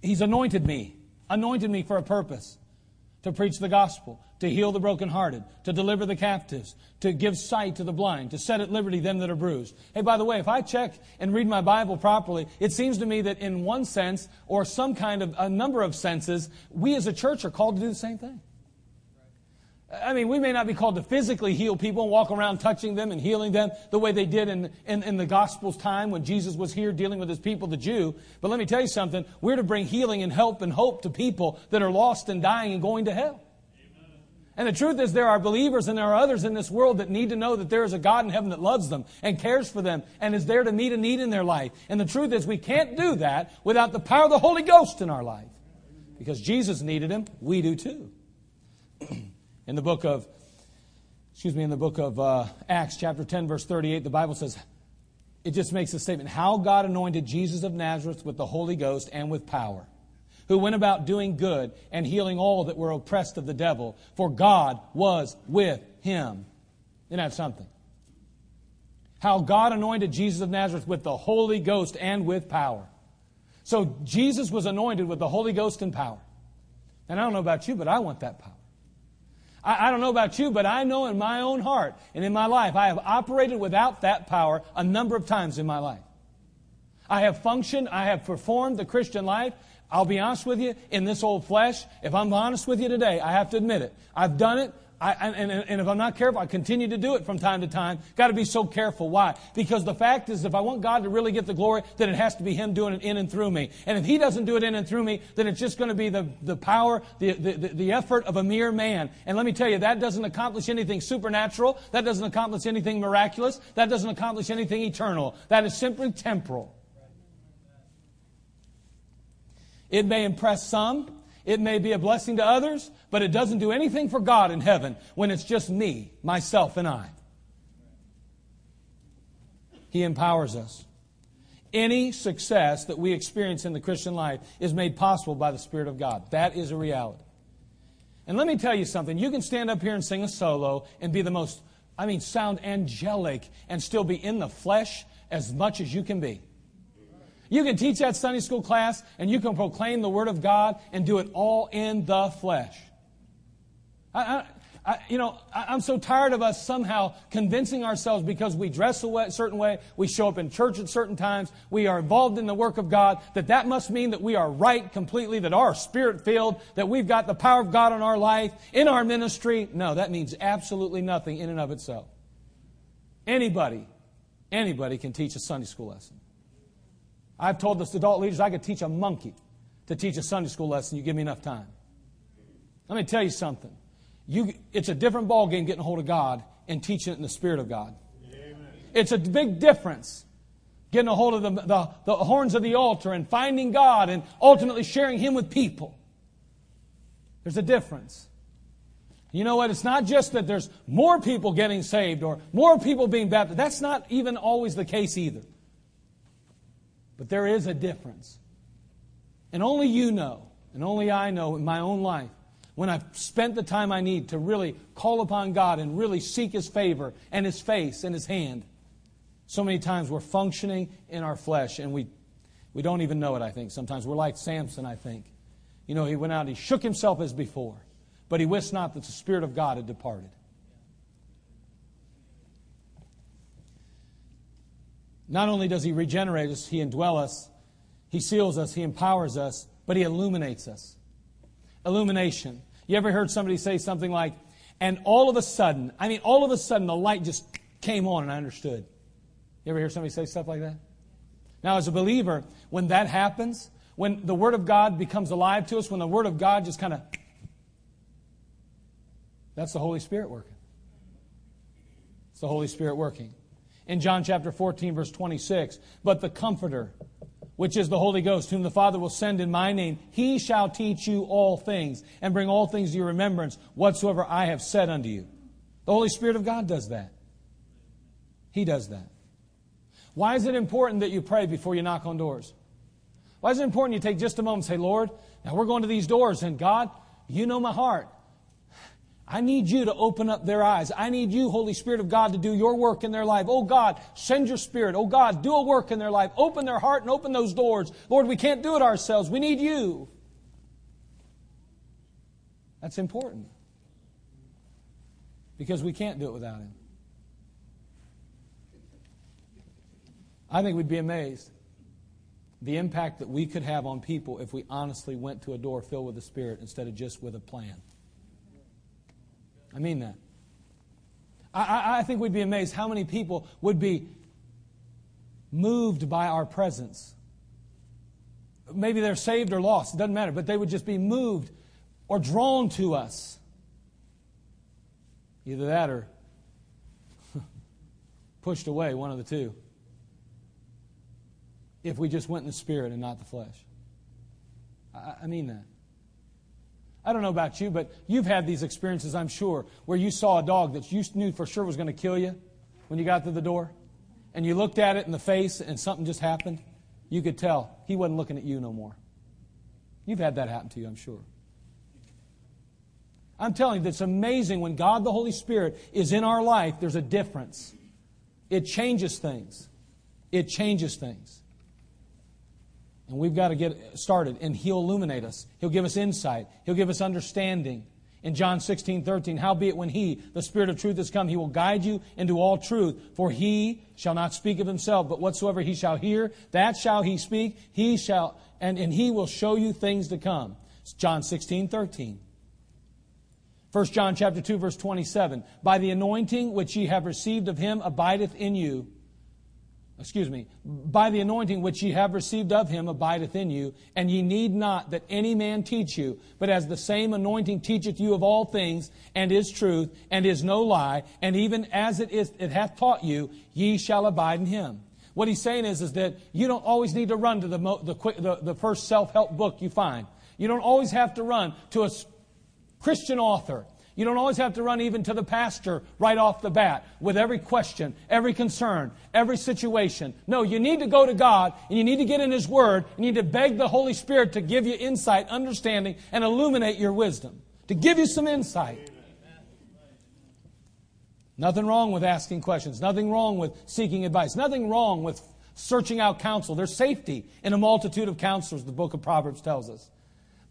He's anointed me, anointed me for a purpose to preach the gospel, to heal the brokenhearted, to deliver the captives, to give sight to the blind, to set at liberty them that are bruised. Hey, by the way, if I check and read my Bible properly, it seems to me that in one sense, or some kind of a number of senses, we as a church are called to do the same thing. I mean, we may not be called to physically heal people and walk around touching them and healing them the way they did in, in, in, the gospel's time when Jesus was here dealing with his people, the Jew. But let me tell you something. We're to bring healing and help and hope to people that are lost and dying and going to hell. And the truth is, there are believers and there are others in this world that need to know that there is a God in heaven that loves them and cares for them and is there to meet a need in their life. And the truth is, we can't do that without the power of the Holy Ghost in our life. Because Jesus needed him, we do too. [CLEARS THROAT] in the book of, excuse me, in the book of uh, Acts, chapter 10, verse 38, the Bible says, it just makes a statement how God anointed Jesus of Nazareth with the Holy Ghost and with power who went about doing good and healing all that were oppressed of the devil, for God was with him. Isn't that something? How God anointed Jesus of Nazareth with the Holy Ghost and with power. So Jesus was anointed with the Holy Ghost and power. And I don't know about you, but I want that power. I, I, don't know about you, but I know in my own heart and in my life, I have operated without that power a number of times in my life. I have functioned, I have performed the Christian life I'll be honest with you, in this old flesh, if I'm honest with you today, I have to admit it. I've done it, I, and, and, if I'm not careful, I continue to do it from time to time. Got to be so careful. Why? Because the fact is, if I want God to really get the glory, then it has to be Him doing it in and through me. And if He doesn't do it in and through me, then it's just going to be the, the power, the, the, the effort of a mere man. And let me tell you, that doesn't accomplish anything supernatural. That doesn't accomplish anything miraculous. That doesn't accomplish anything eternal. That is simply temporal. It may impress some, it may be a blessing to others, but it doesn't do anything for God in heaven when it's just me, myself, and I. He empowers us. Any success that we experience in the Christian life is made possible by the Spirit of God. That is a reality. And let me tell you something. You can stand up here and sing a solo and be the most, I mean, sound angelic and still be in the flesh as much as you can be. You can teach that Sunday school class and you can proclaim the Word of God and do it all in the flesh. I, I, you know, I, am so tired of us somehow convincing ourselves because we dress a certain way, we show up in church at certain times, we are involved in the work of God, that that must mean that we are right completely, that our spirit filled, that we've got the power of God in our life, in our ministry. No, that means absolutely nothing in and of itself. Anybody, anybody can teach a Sunday school lesson. I've told the adult leaders I could teach a monkey to teach a Sunday school lesson. You give me enough time. Let me tell you something. You, it's a different ballgame getting a hold of God and teaching it in the Spirit of God. Amen. It's a big difference getting a hold of the, the, the horns of the altar and finding God and ultimately sharing Him with people. There's a difference. You know what? It's not just that there's more people getting saved or more people being baptized. That's not even always the case either. But there is a difference. And only you know, and only I know in my own life, when I've spent the time I need to really call upon God and really seek His favor and His face and His hand. So many times we're functioning in our flesh and we, we don't even know it, I think. Sometimes we're like Samson, I think. You know, he went out he shook himself as before, but he wist not that the Spirit of God had departed. Not only does He regenerate us, He indwell us, He seals us, He empowers us, but He illuminates us. Illumination. You ever heard somebody say something like, and all of a sudden, I mean, all of a sudden the light just came on and I understood. You ever hear somebody say stuff like that? Now, as a believer, when that happens, when the Word of God becomes alive to us, when the Word of God just kind of, that's the Holy Spirit working. It's the Holy Spirit working in John chapter 14, verse 26. But the Comforter, which is the Holy Ghost, whom the Father will send in my name, he shall teach you all things and bring all things to your remembrance, whatsoever I have said unto you. The Holy Spirit of God does that. He does that. Why is it important that you pray before you knock on doors? Why is it important you take just a moment and say, Lord, now we're going to these doors, and God, you know my heart. I need you to open up their eyes. I need you, Holy Spirit of God, to do your work in their life. Oh God, send your Spirit. Oh God, do a work in their life. Open their heart and open those doors. Lord, we can't do it ourselves. We need you. That's important. Because we can't do it without Him. I think we'd be amazed the impact that we could have on people if we honestly went to a door filled with the Spirit instead of just with a plan. I mean that. I, I think we'd be amazed how many people would be moved by our presence. Maybe they're saved or lost, it doesn't matter, but they would just be moved or drawn to us. Either that or [LAUGHS] pushed away, one of the two. If we just went in the spirit and not the flesh. I, I mean that. I don't know about you, but you've had these experiences, I'm sure, where you saw a dog that you knew for sure was going to kill you when you got to the door, and you looked at it in the face and something just happened. You could tell he wasn't looking at you no more. You've had that happen to you, I'm sure. I'm telling you, it's amazing when God the Holy Spirit is in our life, there's a difference. It changes things. It changes things. And we've got to get started. And He'll illuminate us. He'll give us insight. He'll give us understanding. In John 16, 13, howbeit when He, the Spirit of truth, is come, He will guide you into all truth. For He shall not speak of Himself, but whatsoever He shall hear, that shall He speak. He shall, and, and He will show you things to come. It's John 16, 13. 1 John chapter 2, verse 27. By the anointing which ye have received of Him abideth in you excuse me, by the anointing which ye have received of him abideth in you, and ye need not that any man teach you, but as the same anointing teacheth you of all things, and is truth, and is no lie, and even as it is it hath taught you, ye shall abide in him. What he's saying is, is that you don't always need to run to the, the, the, the first self-help book you find. You don't always have to run to a Christian author you don't always have to run even to the pastor right off the bat with every question, every concern, every situation. No, you need to go to God and you need to get in His Word. You need to beg the Holy Spirit to give you insight, understanding, and illuminate your wisdom, to give you some insight. Nothing wrong with asking questions. Nothing wrong with seeking advice. Nothing wrong with searching out counsel. There's safety in a multitude of counselors, the book of Proverbs tells us.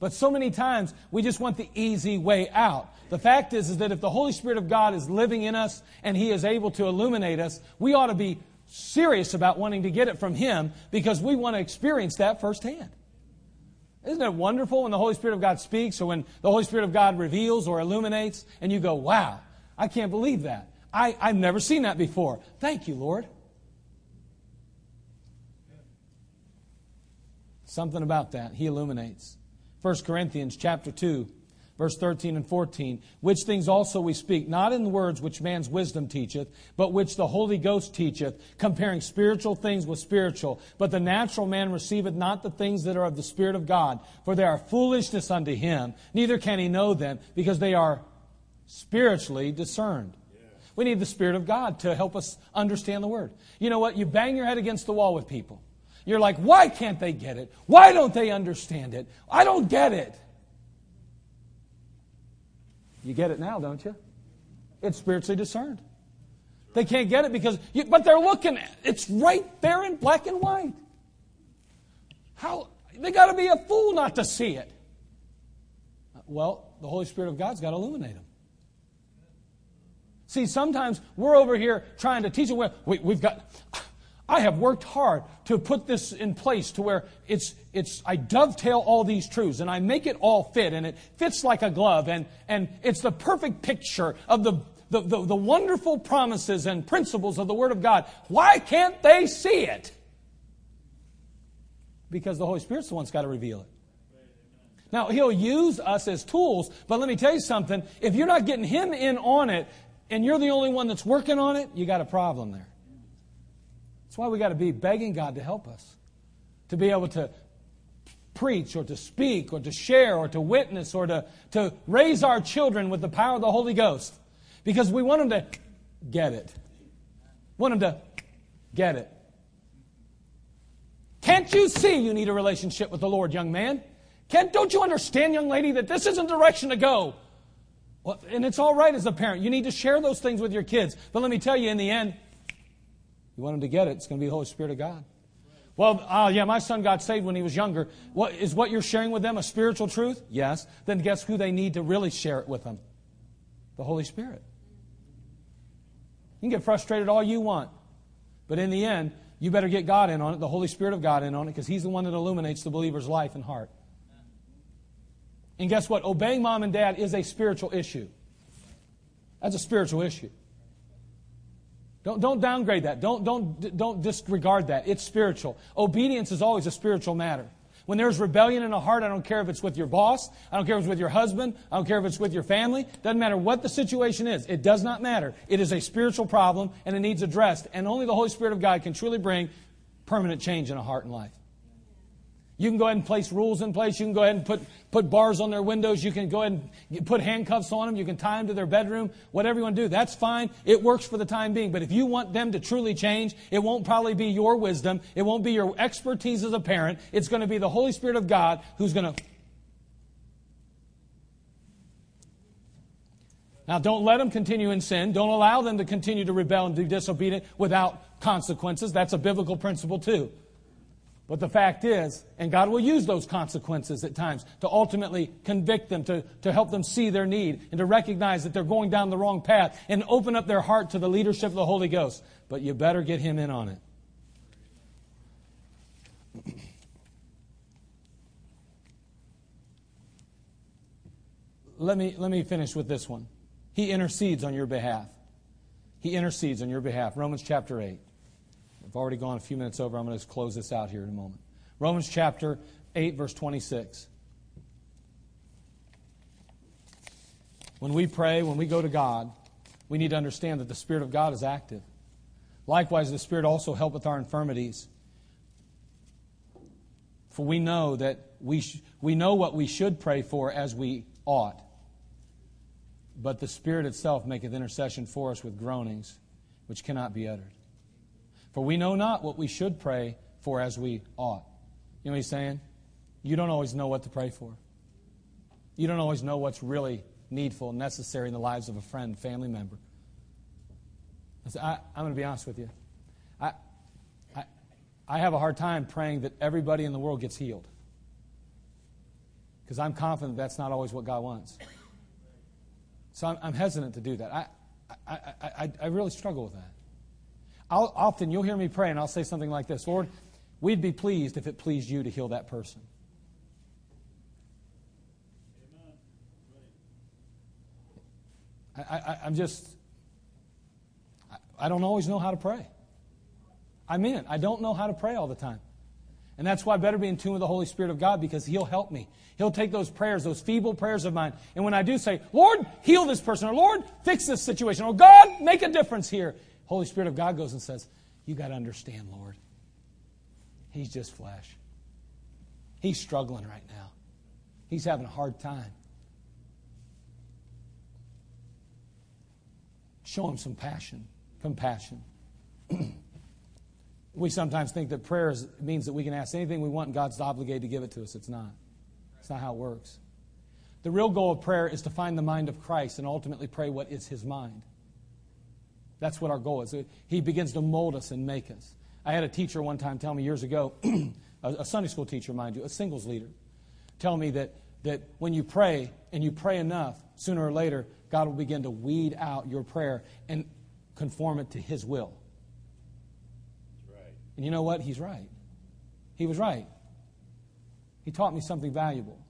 But so many times we just want the easy way out. The fact is, is that if the Holy Spirit of God is living in us and He is able to illuminate us, we ought to be serious about wanting to get it from Him because we want to experience that firsthand. Isn't it wonderful when the Holy Spirit of God speaks or when the Holy Spirit of God reveals or illuminates and you go, wow, I can't believe that. I, I've never seen that before. Thank you, Lord. Something about that. He illuminates. 1 Corinthians chapter 2, verse 13 and 14. Which things also we speak, not in words which man's wisdom teacheth, but which the Holy Ghost teacheth, comparing spiritual things with spiritual. But the natural man receiveth not the things that are of the Spirit of God, for they are foolishness unto him, neither can he know them, because they are spiritually discerned. We need the Spirit of God to help us understand the Word. You know what? You bang your head against the wall with people. You're like, why can't they get it? Why don't they understand it? I don't get it. You get it now, don't you? It's spiritually discerned. They can't get it because, you, but they're looking. It's right there in black and white. How they got to be a fool not to see it. Well, the Holy Spirit of God's got to illuminate them. See, sometimes we're over here trying to teach them. We, we've got. I have worked hard to put this in place to where it's, it's, I dovetail all these truths and I make it all fit and it fits like a glove and, and it's the perfect picture of the, the, the, the wonderful promises and principles of the Word of God. Why can't they see it? Because the Holy Spirit's the one that's got to reveal it. Now, He'll use us as tools, but let me tell you something. If you're not getting Him in on it and you're the only one that's working on it, you got a problem there. That's why we got to be begging God to help us. To be able to preach or to speak or to share or to witness or to, to raise our children with the power of the Holy Ghost. Because we want them to get it. want them to get it. Can't you see you need a relationship with the Lord, young man? Can't, don't you understand, young lady, that this isn't the direction to go? Well, and it's all right as a parent. You need to share those things with your kids. But let me tell you, in the end, you want them to get it, it's going to be the Holy Spirit of God. Well, oh, yeah, my son got saved when he was younger. What, is what you're sharing with them a spiritual truth? Yes. Then guess who they need to really share it with them? The Holy Spirit. You can get frustrated all you want. But in the end, you better get God in on it, the Holy Spirit of God in on it, because He's the one that illuminates the believer's life and heart. And guess what? Obeying mom and dad is a spiritual issue. That's a spiritual issue. Don't, don't downgrade that. Don't, don't, don't disregard that. It's spiritual. Obedience is always a spiritual matter. When there's rebellion in a heart, I don't care if it's with your boss, I don't care if it's with your husband, I don't care if it's with your family, doesn't matter what the situation is. It does not matter. It is a spiritual problem and it needs addressed. And only the Holy Spirit of God can truly bring permanent change in a heart and life. You can go ahead and place rules in place. You can go ahead and put, put bars on their windows. You can go ahead and put handcuffs on them. You can tie them to their bedroom. Whatever you want to do, that's fine. It works for the time being. But if you want them to truly change, it won't probably be your wisdom. It won't be your expertise as a parent. It's going to be the Holy Spirit of God who's going to. Now, don't let them continue in sin. Don't allow them to continue to rebel and be disobedient without consequences. That's a biblical principle, too. But the fact is, and God will use those consequences at times to ultimately convict them, to, to help them see their need, and to recognize that they're going down the wrong path, and open up their heart to the leadership of the Holy Ghost. But you better get Him in on it. let, me, let me finish with this one. He intercedes on your behalf. He intercedes on your behalf. Romans chapter 8. I've already gone a few minutes over. I'm going to close this out here in a moment. Romans chapter 8, verse 26. When we pray, when we go to God, we need to understand that the Spirit of God is active. Likewise, the Spirit also helpeth our infirmities. For we know that we, sh- we know what we should pray for as we ought. But the Spirit itself maketh intercession for us with groanings which cannot be uttered. For we know not what we should pray for as we ought. You know what he's saying? You don't always know what to pray for. You don't always know what's really needful and necessary in the lives of a friend, family member. I, am going to be honest with you. I, I, I have a hard time praying that everybody in the world gets healed. Because I'm confident that's not always what God wants. So I'm, I'm hesitant to do that. I, I, I, I really struggle with that. I'll, often you'll hear me pray and I'll say something like this Lord, we'd be pleased if it pleased you to heal that person. I, am just, I, I don't always know how to pray. I mean. I don't know how to pray all the time. And that's why I better be in tune with the Holy Spirit of God because He'll help me. He'll take those prayers, those feeble prayers of mine. And when I do say, Lord, heal this person, or Lord, fix this situation, or God, make a difference here, Holy Spirit of God goes and says, You got to understand, Lord. He's just flesh. He's struggling right now. He's having a hard time. Show him some passion, compassion. [CLEARS THROAT] we sometimes think that prayer is, means that we can ask anything we want and God's obligated to give it to us. It's not. It's not how it works. The real goal of prayer is to find the mind of Christ and ultimately pray what is his mind. That's what our goal is. He begins to mold us and make us. I had a teacher one time tell me years ago, [CLEARS THROAT] a Sunday school teacher, mind you, a singles leader, tell me that, that when you pray and you pray enough, sooner or later, God will begin to weed out your prayer and conform it to His will. Right. And you know what? He's right. He was right. He taught me something valuable.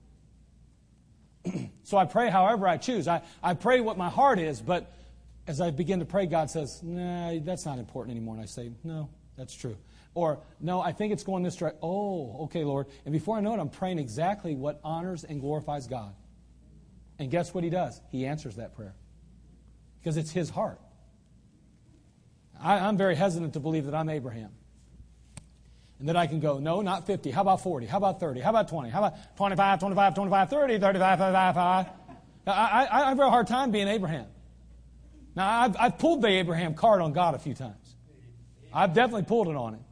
[CLEARS THROAT] so I pray however I choose. I, I pray what my heart is, but as I begin to pray, God says, nah, that's not important anymore. And I say, no, that's true. Or, no, I think it's going this direction. Oh, okay, Lord. And before I know it, I'm praying exactly what honors and glorifies God. And guess what He does? He answers that prayer because it's His heart. I, I'm very hesitant to believe that I'm Abraham. And that I can go, no, not 50. How about 40? How about 30? How about 20? How about 25, 25, 25, 30, 35, 35, 35? I, I, I have a hard time being Abraham. Now, I've, I've pulled the Abraham card on God a few times. I've definitely pulled it on him.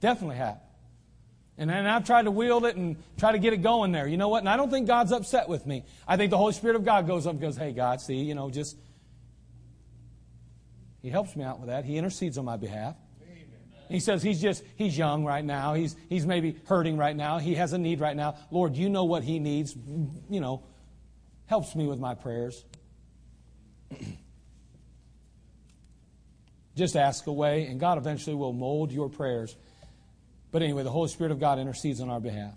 Definitely have. And then I've tried to wield it and try to get it going there. You know what? And I don't think God's upset with me. I think the Holy Spirit of God goes up and goes, hey, God, see, you know, just. He helps me out with that. He intercedes on my behalf. He says he's just, he's young right now. He's, he's maybe hurting right now. He has a need right now. Lord, you know what he needs. You know, helps me with my prayers. [CLEARS THROAT] just ask away, and God eventually will mold your prayers. But anyway, the Holy Spirit of God intercedes on our behalf.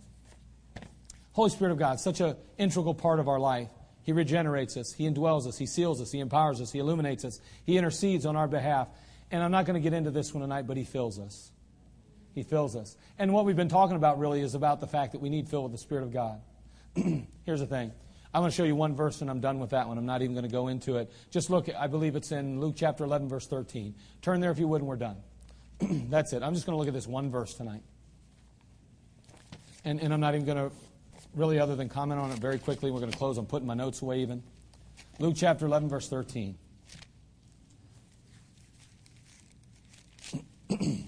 Holy Spirit of God, such an integral part of our life. He regenerates us, He indwells us, He seals us, He empowers us, He illuminates us, He intercedes on our behalf. And I'm not going to get into this one tonight, but He fills us. He fills us. And what we've been talking about really is about the fact that we need filled with the Spirit of God. [CLEARS THROAT] Here's the thing. I'm going to show you one verse and I'm done with that one. I'm not even going to go into it. Just look, I believe it's in Luke chapter 11, verse 13. Turn there if you would, and we're done. [CLEARS THROAT] That's it. I'm just going to look at this one verse tonight. And, and I'm not even going to really, other than comment on it very quickly, we're going to close. I'm putting my notes away even. Luke chapter 11, verse 13. [CLEARS THROAT] I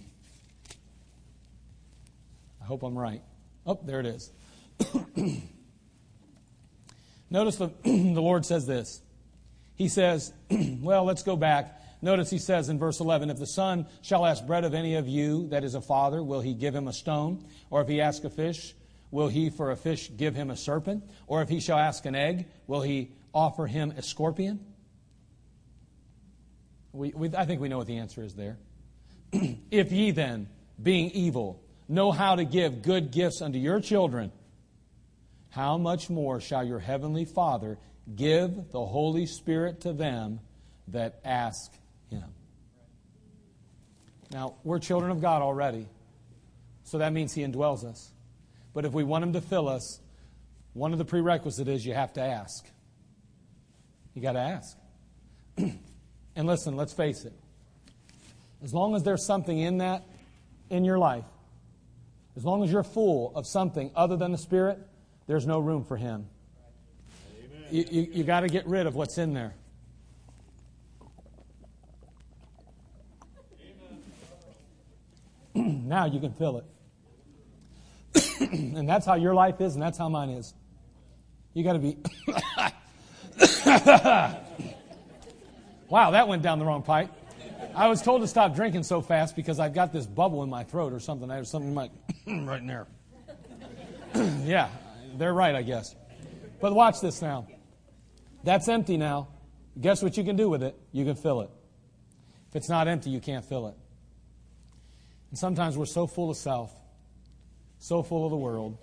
hope I'm right. Oh, there it is. [CLEARS THROAT] Notice the, [CLEARS THROAT] the Lord says this. He says, [CLEARS THROAT] well, let's go back. Notice he says in verse 11, If the Son shall ask bread of any of you that is a father, will he give him a stone? Or if he ask a fish, will he for a fish give him a serpent? Or if he shall ask an egg, will he offer him a scorpion? We, we, I think we know what the answer is there. [CLEARS THROAT] if ye then, being evil, know how to give good gifts unto your children, how much more shall your heavenly Father give the Holy Spirit to them that ask him? Now, we're children of God already, so that means he indwells us. But if we want him to fill us, one of the prerequisites is you have to ask. You got to ask. [CLEARS THROAT] and listen, let's face it. As long as there's something in that in your life, as long as you're full of something other than the Spirit, there's no room for Him. You, you, you got to get rid of what's in there. [CLEARS THROAT] now you can fill it. [CLEARS THROAT] and that's how your life is, and that's how mine is. You got to be. [COUGHS] wow, that went down the wrong pipe. I was told to stop drinking so fast because I've got this bubble in my throat or something. There's something like [COUGHS] right in there. [CLEARS THROAT] yeah, they're right, I guess. But watch this now. That's empty now. Guess what you can do with it? You can fill it. If it's not empty, you can't fill it. And sometimes we're so full of self, so full of the world,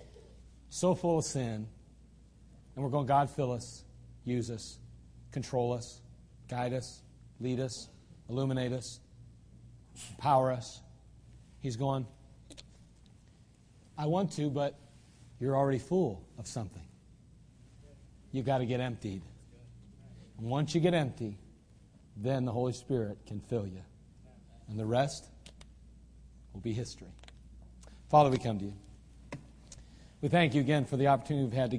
so full of sin, and we're going, God, fill us, use us, control us, guide us, lead us, illuminate us, empower us. He's going, I want to, but you're already full of something. You've got to get emptied. And once you get empty, then the Holy Spirit can fill you. And the rest will be history. Father, we come to you. We thank you again for the opportunity we've had to